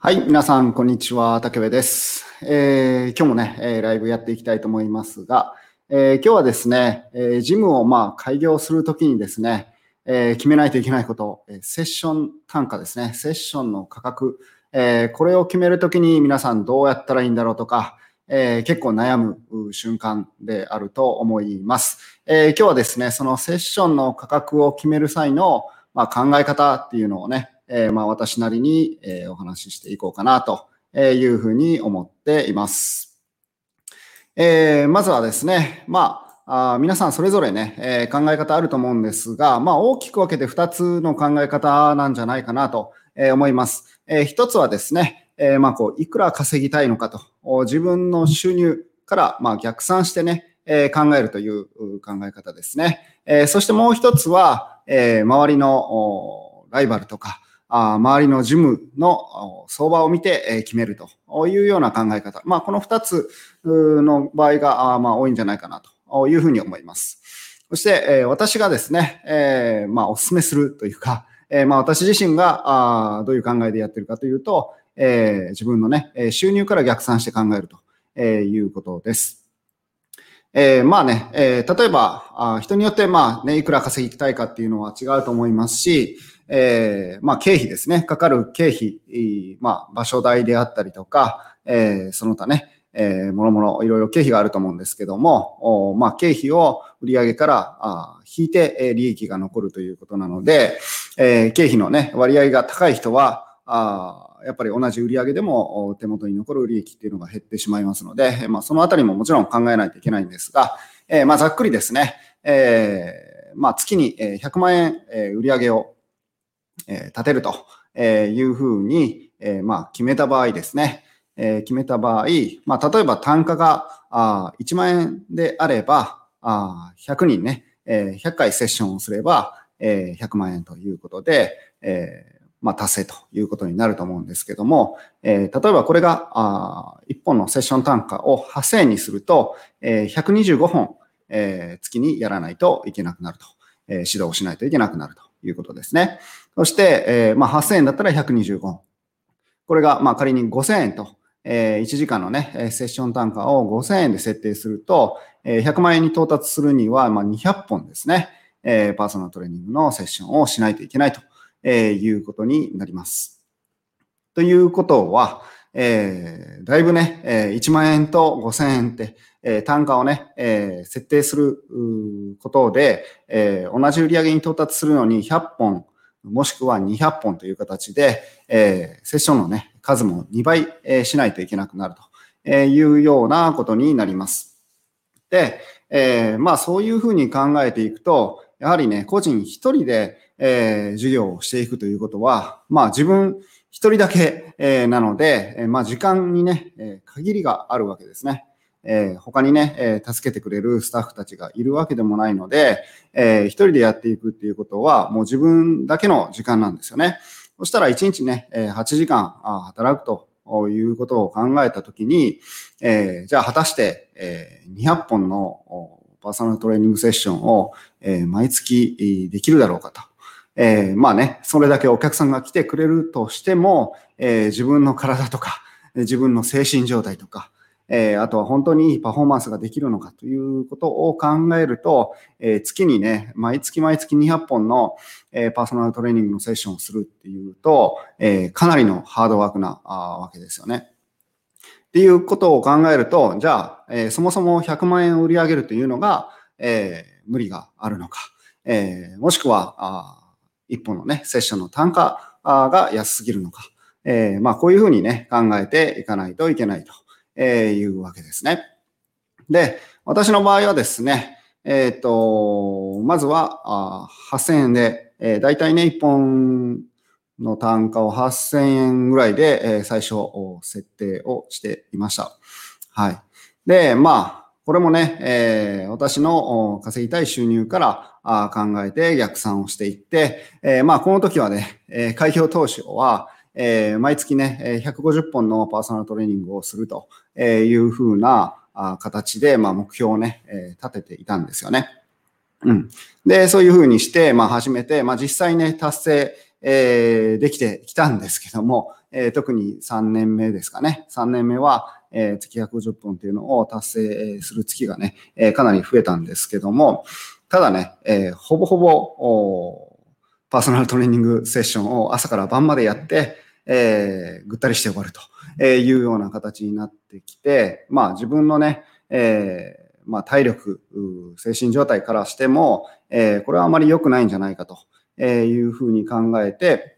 はい、皆さん、こんにちは。竹部です。えー、今日もね、え、ライブやっていきたいと思いますが、えー、今日はですね、え、ジムをまあ開業するときにですね、えー、決めないといけないこと、え、セッション単価ですね、セッションの価格、え、これを決めるときに皆さんどうやったらいいんだろうとか、えー、結構悩む瞬間であると思います、えー。今日はですね、そのセッションの価格を決める際の、まあ、考え方っていうのをね、えー、まあ私なりに、えー、お話ししていこうかなというふうに思っています。えー、まずはですね、まあ、あ皆さんそれぞれね、えー、考え方あると思うんですが、まあ大きく分けて2つの考え方なんじゃないかなと思います。えー、1つはですね、えー、まあこう、いくら稼ぎたいのかと、自分の収入からまあ逆算してね、えー、考えるという考え方ですね。えー、そしてもう一つは、えー、周りのライバルとか、あ周りのジムの相場を見て決めるというような考え方。まあ、この2つの場合があまあ多いんじゃないかなというふうに思います。そして、私がですね、えまあ、お勧めするというか、えまあ、私自身があどういう考えでやってるかというと、え自分のね、収入から逆算して考えるということです。えー、まあね、えー、例えばあ、人によってまあね、いくら稼ぎたいかっていうのは違うと思いますし、えー、まあ経費ですね、かかる経費、まあ場所代であったりとか、えー、その他ね、えー、もろもろいろいろ経費があると思うんですけども、おまあ経費を売上からあ引いて、え、利益が残るということなので、えー、経費のね、割合が高い人は、あやっぱり同じ売上でも手元に残る利益っていうのが減ってしまいますので、まあ、そのあたりももちろん考えないといけないんですが、えー、まあざっくりですね、えー、まあ月に100万円売上をえ立てるとえいうふうに、えまあ決めた場合ですね、え決めた場合、まあ例えば単価があ1万円であれば、あ100人ね、え100回セッションをすればえ100万円ということで、えまあ、達成ということになると思うんですけども、えー、例えばこれが、あ1本のセッション単価を8000円にすると、えー、125本、えー、月にやらないといけなくなると、えー、指導しないといけなくなるということですね。そして、えー、まあ、8000円だったら125本。これが、まあ、仮に5000円と、えー、1時間のね、セッション単価を5000円で設定すると、えー、100万円に到達するには、まあ、200本ですね、えー、パーソナルトレーニングのセッションをしないといけないとえー、いうことになります。ということは、えー、だいぶね、えー、1万円と5000円って、えー、単価をね、えー、設定することで、えー、同じ売り上げに到達するのに100本、もしくは200本という形で、えー、セッションのね、数も2倍、えー、しないといけなくなるというようなことになります。で、えー、まあそういうふうに考えていくと、やはりね、個人一人で、えー、授業をしていくということは、まあ自分一人だけ、えー、なので、えー、まあ時間にね、えー、限りがあるわけですね。えー、他にね、えー、助けてくれるスタッフたちがいるわけでもないので、えー、一人でやっていくっていうことは、もう自分だけの時間なんですよね。そしたら1日ね、え、8時間働くということを考えたときに、えー、じゃあ果たして、え、200本のパーソナルトレーニングセッションを、え、毎月できるだろうかと。えー、まあね、それだけお客さんが来てくれるとしても、え、自分の体とか、自分の精神状態とか、えー、あとは本当にいいパフォーマンスができるのかということを考えると、えー、月にね、毎月毎月200本の、えー、パーソナルトレーニングのセッションをするっていうと、えー、かなりのハードワークなあわけですよね。っていうことを考えると、じゃあ、えー、そもそも100万円を売り上げるというのが、えー、無理があるのか、えー、もしくは、あ一本のね、セッションの単価が安すぎるのか。えー、まあ、こういうふうにね、考えていかないといけないとえいうわけですね。で、私の場合はですね、えっ、ー、と、まずは、8000円で、えー、大体ね、1本の単価を8000円ぐらいで、えー、最初設定をしていました。はい。で、まあ、これもね、えー、私の稼ぎたい収入からあ考えて逆算をしていって、えー、まあ、この時はね、え、開票投資は、えー、毎月ね、150本のパーソナルトレーニングをするというふうな形で、まあ、目標をね、え立てていたんですよね。うん。で、そういうふうにして、まあ、始めて、まあ、実際ね、達成、えー、できてきたんですけども、えー、特に3年目ですかね。3年目は、えー、月150本っていうのを達成する月がね、え、かなり増えたんですけども、ただね、え、ほぼほぼ、パーソナルトレーニングセッションを朝から晩までやって、えー、ぐったりして終わるというような形になってきて、まあ自分のね、えー、まあ体力、精神状態からしても、えー、これはあまり良くないんじゃないかというふうに考えて、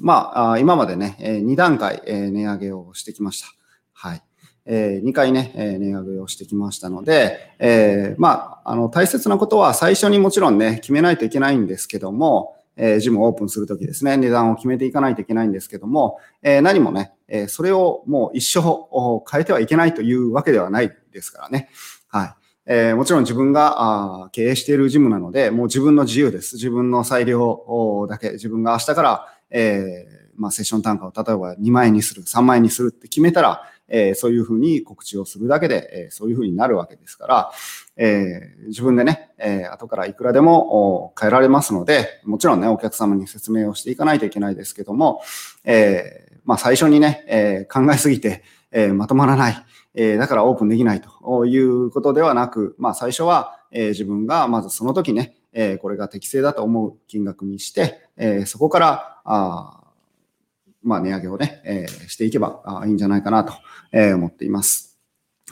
まあ、今までね、2段階値上げをしてきました。はい。え2回ね、え値上げをしてきましたので、えまあ、あの、大切なことは最初にもちろんね、決めないといけないんですけども、えジムをオープンするときですね、値段を決めていかないといけないんですけども、え何もね、えそれをもう一生変えてはいけないというわけではないですからね。はい。え、もちろん自分が経営しているジムなので、もう自分の自由です。自分の裁量だけ、自分が明日から、え、まあ、セッション単価を例えば2万円にする、3万円にするって決めたら、えー、そういうふうに告知をするだけで、えー、そういうふうになるわけですから、えー、自分でね、えー、後からいくらでも変えられますので、もちろんね、お客様に説明をしていかないといけないですけども、えー、まあ、最初にね、えー、考えすぎて、えー、まとまらない。えー、だからオープンできないということではなく、まあ最初は、えー、自分がまずその時ね、えー、これが適正だと思う金額にして、えー、そこから、あまあ値上げをね、えー、していけばあいいんじゃないかなと、えー、思っています。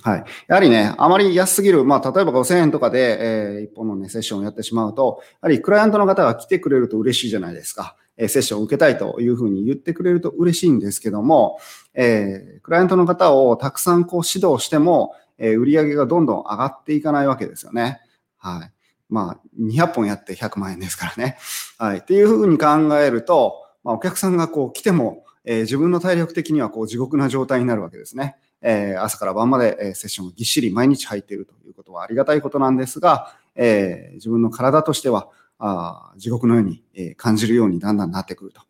はい。やはりね、あまり安すぎる、まあ、例えば5000円とかで、えー、一本のね、セッションをやってしまうと、やはりクライアントの方が来てくれると嬉しいじゃないですか。えセッションを受けたいというふうに言ってくれると嬉しいんですけども、えー、クライアントの方をたくさんこう指導しても、えー、売り上げがどんどん上がっていかないわけですよね。はい。まあ、200本やって100万円ですからね。はい。っていうふうに考えると、まあ、お客さんがこう来ても、えー、自分の体力的にはこう地獄な状態になるわけですね。えー、朝から晩まで、えセッションがぎっしり毎日入っているということはありがたいことなんですが、えー、自分の体としては、あ地獄のように、え感じるようにだんだんなってくると。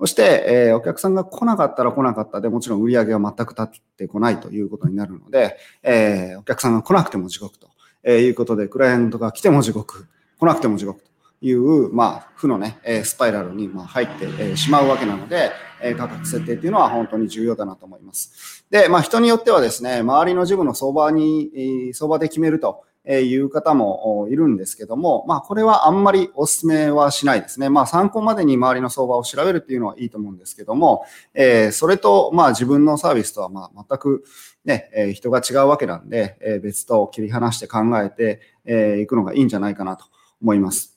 そして、えー、お客さんが来なかったら来なかったで、もちろん売り上げは全く立ってこないということになるので、えー、お客さんが来なくても地獄と、えー、いうことで、クライアントが来ても地獄、来なくても地獄という、まあ、負のね、スパイラルにま入ってしまうわけなので、価格設定っていうのは本当に重要だなと思います。で、まあ、人によってはですね、周りのジムの相場に、相場で決めるとえいう方もいるんですけども、まあ、これはあんまりお勧めはしないですね。まあ、参考までに周りの相場を調べるっていうのはいいと思うんですけども、えー、それと、まあ、自分のサービスとは、まあ、全くね、え、人が違うわけなんで、え、別と切り離して考えて、えー、くのがいいんじゃないかなと思います。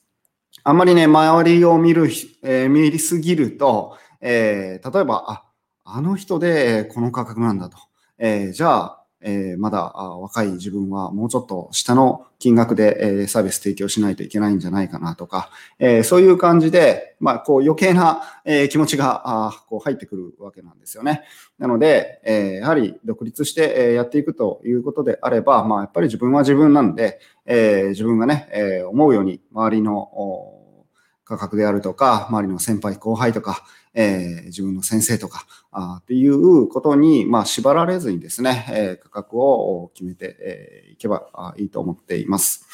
あんまりね、周りを見る、えー、見すぎると、えー、例えば、あ、あの人でこの価格なんだと。えー、じゃあ、えー、まだ若い自分はもうちょっと下の金額で、え、サービス提供しないといけないんじゃないかなとか、え、そういう感じで、まあ、こう余計な、え、気持ちがあこう入ってくるわけなんですよね。なので、え、やはり独立して、え、やっていくということであれば、まあ、やっぱり自分は自分なんで、え、自分がね、え、思うように周りの価格であるとか、周りの先輩後輩とか、えー、自分の先生とかあっていうことに、まあ、縛られずにですね、えー、価格を決めてい、えー、けばいいと思っています。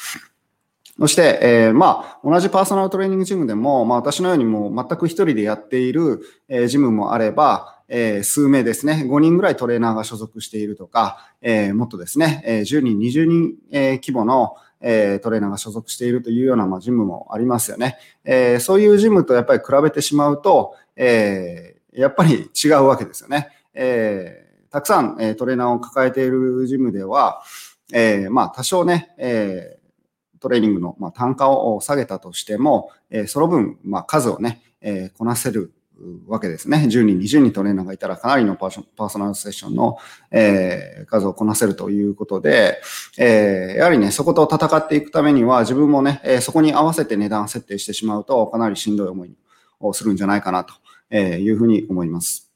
そして、えー、まあ、同じパーソナルトレーニングジムでも、まあ、私のようにもう全く一人でやっている、えー、ジムもあれば、えー、数名ですね、5人ぐらいトレーナーが所属しているとか、えー、もっとですね、えー、10人、20人、えー、規模の、え、トレーナーが所属しているというような、ま、ジムもありますよね。え、そういうジムとやっぱり比べてしまうと、え、やっぱり違うわけですよね。え、たくさん、え、トレーナーを抱えているジムでは、え、まあ多少ね、え、トレーニングの、ま、単価を下げたとしても、え、その分、ま、数をね、え、こなせるわけですね。10人、20人トレーナーがいたらかなりのパーソナルセッションの、えー、数をこなせるということで、えー、やはりね、そこと戦っていくためには自分もね、えー、そこに合わせて値段設定してしまうとかなりしんどい思いをするんじゃないかなというふうに思います。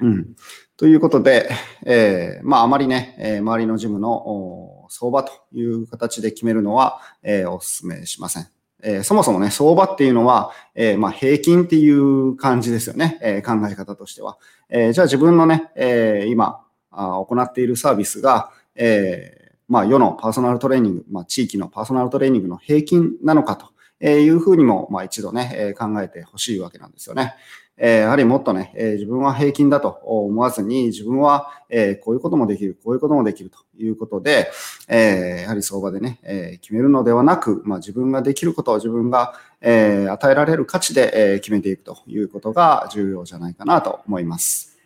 うん。ということで、えー、まああまりね、え、周りのジムの相場という形で決めるのは、え、お勧めしません。えー、そもそもね、相場っていうのは、えー、まあ平均っていう感じですよね。えー、考え方としては。え、じゃあ自分のね、え、今あ行っているサービスが、え、まあ世のパーソナルトレーニング、まあ地域のパーソナルトレーニングの平均なのかとえいうふうにも、まあ一度ね、え考えてほしいわけなんですよね。えやはりもっとね、え自分は平均だと思わずに、自分は、えこういうこともできる、こういうこともできるということで、えやはり相場でね、え決めるのではなく、まあ、自分ができることを自分が、え与えられる価値で、え決めていくということが重要じゃないかなと思います。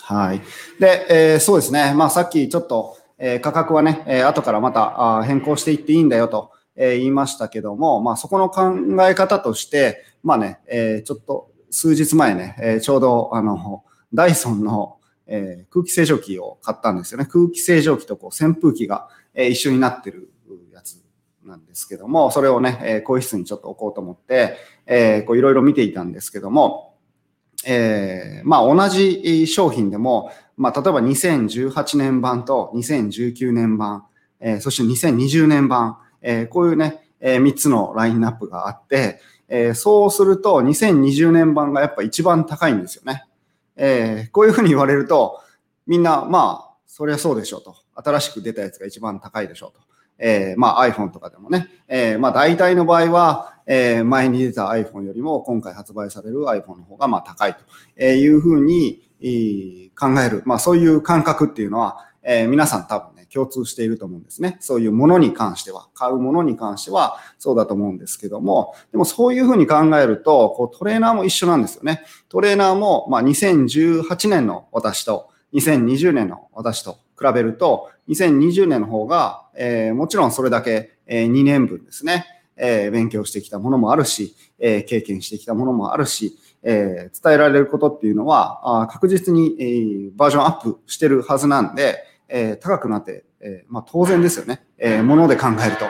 はい。で、えそうですね。まあさっきちょっと、え価格はね、え後からまた変更していっていいんだよと、え言いましたけども、まあそこの考え方として、まあね、えちょっと数日前ね、えちょうどあの、ダイソンの、え空気清浄機を買ったんですよね。空気清浄機とこう扇風機が、え一緒になってるやつなんですけども、それをね、え更衣室にちょっと置こうと思って、えこういろいろ見ていたんですけども、えー、まあ同じ商品でも、まあ例えば2018年版と2019年版、えー、そして2020年版、えー、こういうね、えー、3つのラインナップがあって、えー、そうすると2020年版がやっぱ一番高いんですよね。えー、こういうふうに言われると、みんな、まあ、そりゃそうでしょうと。新しく出たやつが一番高いでしょうと。えー、まあ iPhone とかでもね、えー、まあ大体の場合は、えー、前に出た iPhone よりも今回発売される iPhone の方がまあ高いというふうに考える。まあそういう感覚っていうのは、えー、皆さん多分、共通していると思うんですね。そういうものに関しては、買うものに関してはそうだと思うんですけども、でもそういうふうに考えると、こうトレーナーも一緒なんですよね。トレーナーも、まあ2018年の私と2020年の私と比べると、2020年の方が、えー、もちろんそれだけ、えー、2年分ですね、えー、勉強してきたものもあるし、え、経験してきたものもあるし、え、伝えられることっていうのは、あ確実に、え、バージョンアップしてるはずなんで、えー、高くなって、えー、まあ当然ですよね。えー、もので考えると。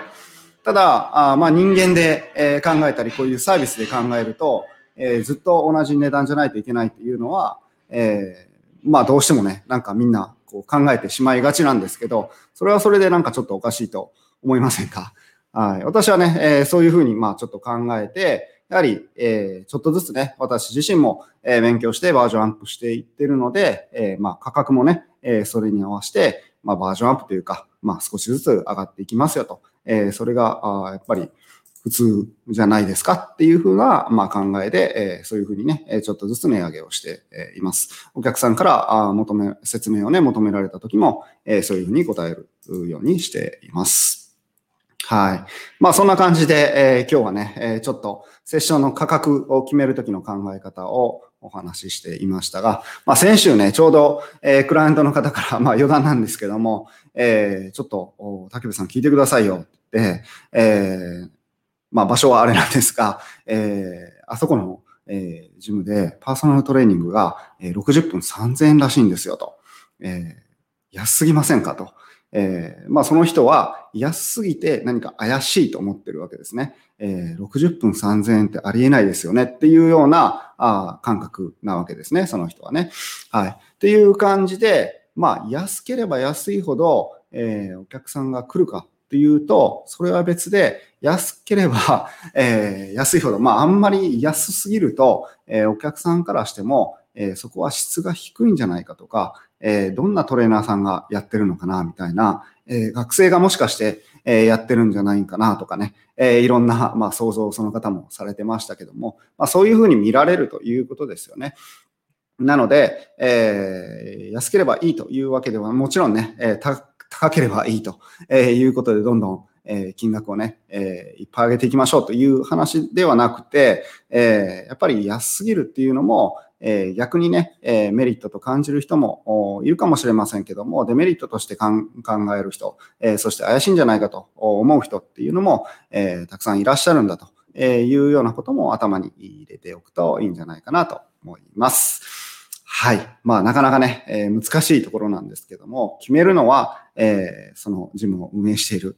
ただ、あまあ人間で、え、考えたり、こういうサービスで考えると、え、ずっと同じ値段じゃないといけないっていうのは、え、まあどうしてもね、なんかみんなこう考えてしまいがちなんですけど、それはそれでなんかちょっとおかしいと思いませんか？はい。私はね、え、そういうふうにまあちょっと考えて、やはり、えー、ちょっとずつね、私自身も、えー、勉強してバージョンアップしていってるので、えー、まあ価格もね、え、それに合わせて、まあバージョンアップというか、まあ少しずつ上がっていきますよと。え、それが、あやっぱり、普通じゃないですかっていうふうな、まあ、考えで、え、そういうふうにね、ちょっとずつ値上げをしています。お客さんからあ求め、説明をね、求められた時も、え、そういうふうに答えるようにしています。はい。まあそんな感じで、え、今日はね、え、ちょっとセッションの価格を決めるときの考え方をお話ししていましたが、まあ先週ね、ちょうど、えー、クライアントの方から、まあ余談なんですけども、えー、ちょっと、竹部さん聞いてくださいよって、えー、まあ場所はあれなんですが、えー、あそこの、えー、ジムでパーソナルトレーニングが、えー、60分3000円らしいんですよと。えー、安すぎませんかと。えー、まあその人は安すぎて何か怪しいと思ってるわけですね。えー、60分3000円ってありえないですよねっていうようなあ感覚なわけですね、その人はね。はい。っていう感じで、まあ安ければ安いほど、えー、お客さんが来るかっていうと、それは別で、安ければ、えー、安いほど、まあ、あんまり安すぎると、えー、お客さんからしても、え、そこは質が低いんじゃないかとか、え、どんなトレーナーさんがやってるのかな、みたいな、え、学生がもしかして、え、やってるんじゃないかなとかね、えー、いろんな、ま、想像をその方もされてましたけども、ま、そういうふうに見られるということですよね。なので、えー、安ければいいというわけではもちろんね、え、高ければいいということで、どんどんえ金額をね、えいっぱい上げていきましょうという話ではなくて、えやっぱり安すぎるっていうのも、え逆にね、えメリットと感じる人もいるかもしれませんけども、デメリットとして考える人、えそして怪しいんじゃないかと思う人っていうのも、えたくさんいらっしゃるんだというようなことも頭に入れておくといいんじゃないかなと思います。はい。まあ、なかなかね、えー、難しいところなんですけども、決めるのは、えー、そのジムを運営している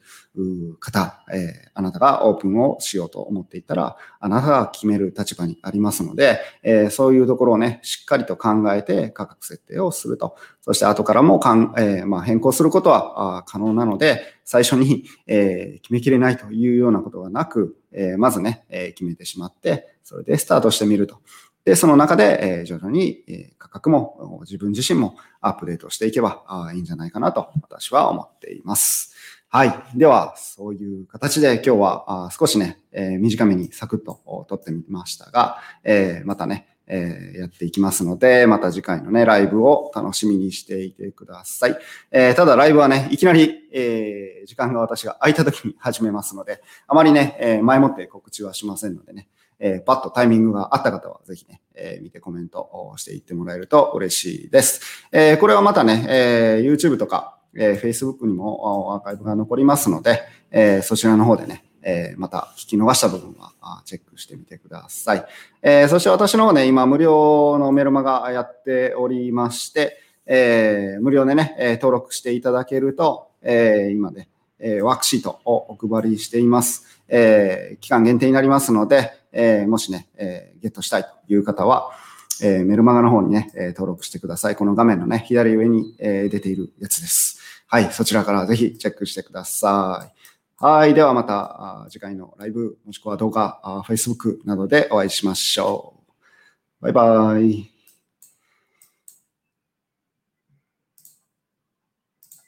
方、えー、あなたがオープンをしようと思っていたら、あなたが決める立場にありますので、え、そういうところをね、しっかりと考えて価格設定をすると。そして後からもかん、えまあ、変更することは可能なので、最初に、え、決めきれないというようなことがなく、え、まずね、え、決めてしまって、それでスタートしてみると。で、その中で、え徐々に、え価格も自分自身もアップデートしていけばあいいんじゃないかなと私は思っています。はい。では、そういう形で今日はあ少しね、えー、短めにサクッと撮ってみましたが、えー、またね、えー、やっていきますので、また次回のね、ライブを楽しみにしていてください。えー、ただライブはね、いきなり、えー、時間が私が空いた時に始めますので、あまりね、えー、前もって告知はしませんのでね、えー、パッとタイミングがあった方はぜひね、えー、見てコメントをしていってもらえると嬉しいです。えー、これはまたね、えー、YouTube とか、えー、Facebook にもアーカイブが残りますので、えー、そちらの方でね、えー、また聞き逃した部分はチェックしてみてください。えー、そして私の方ね、今無料のメルマガやっておりまして、えー、無料でね、え登録していただけると、え今ね、えワークシートをお配りしています。え期間限定になりますので、えもしね、えゲットしたいという方は、えメルマガの方にね、え登録してください。この画面のね、左上に、え出ているやつです。はい、そちらからぜひチェックしてください。はい、ではまた次回のライブ、もしくは動画、Facebook などでお会いしましょう。バイバイ。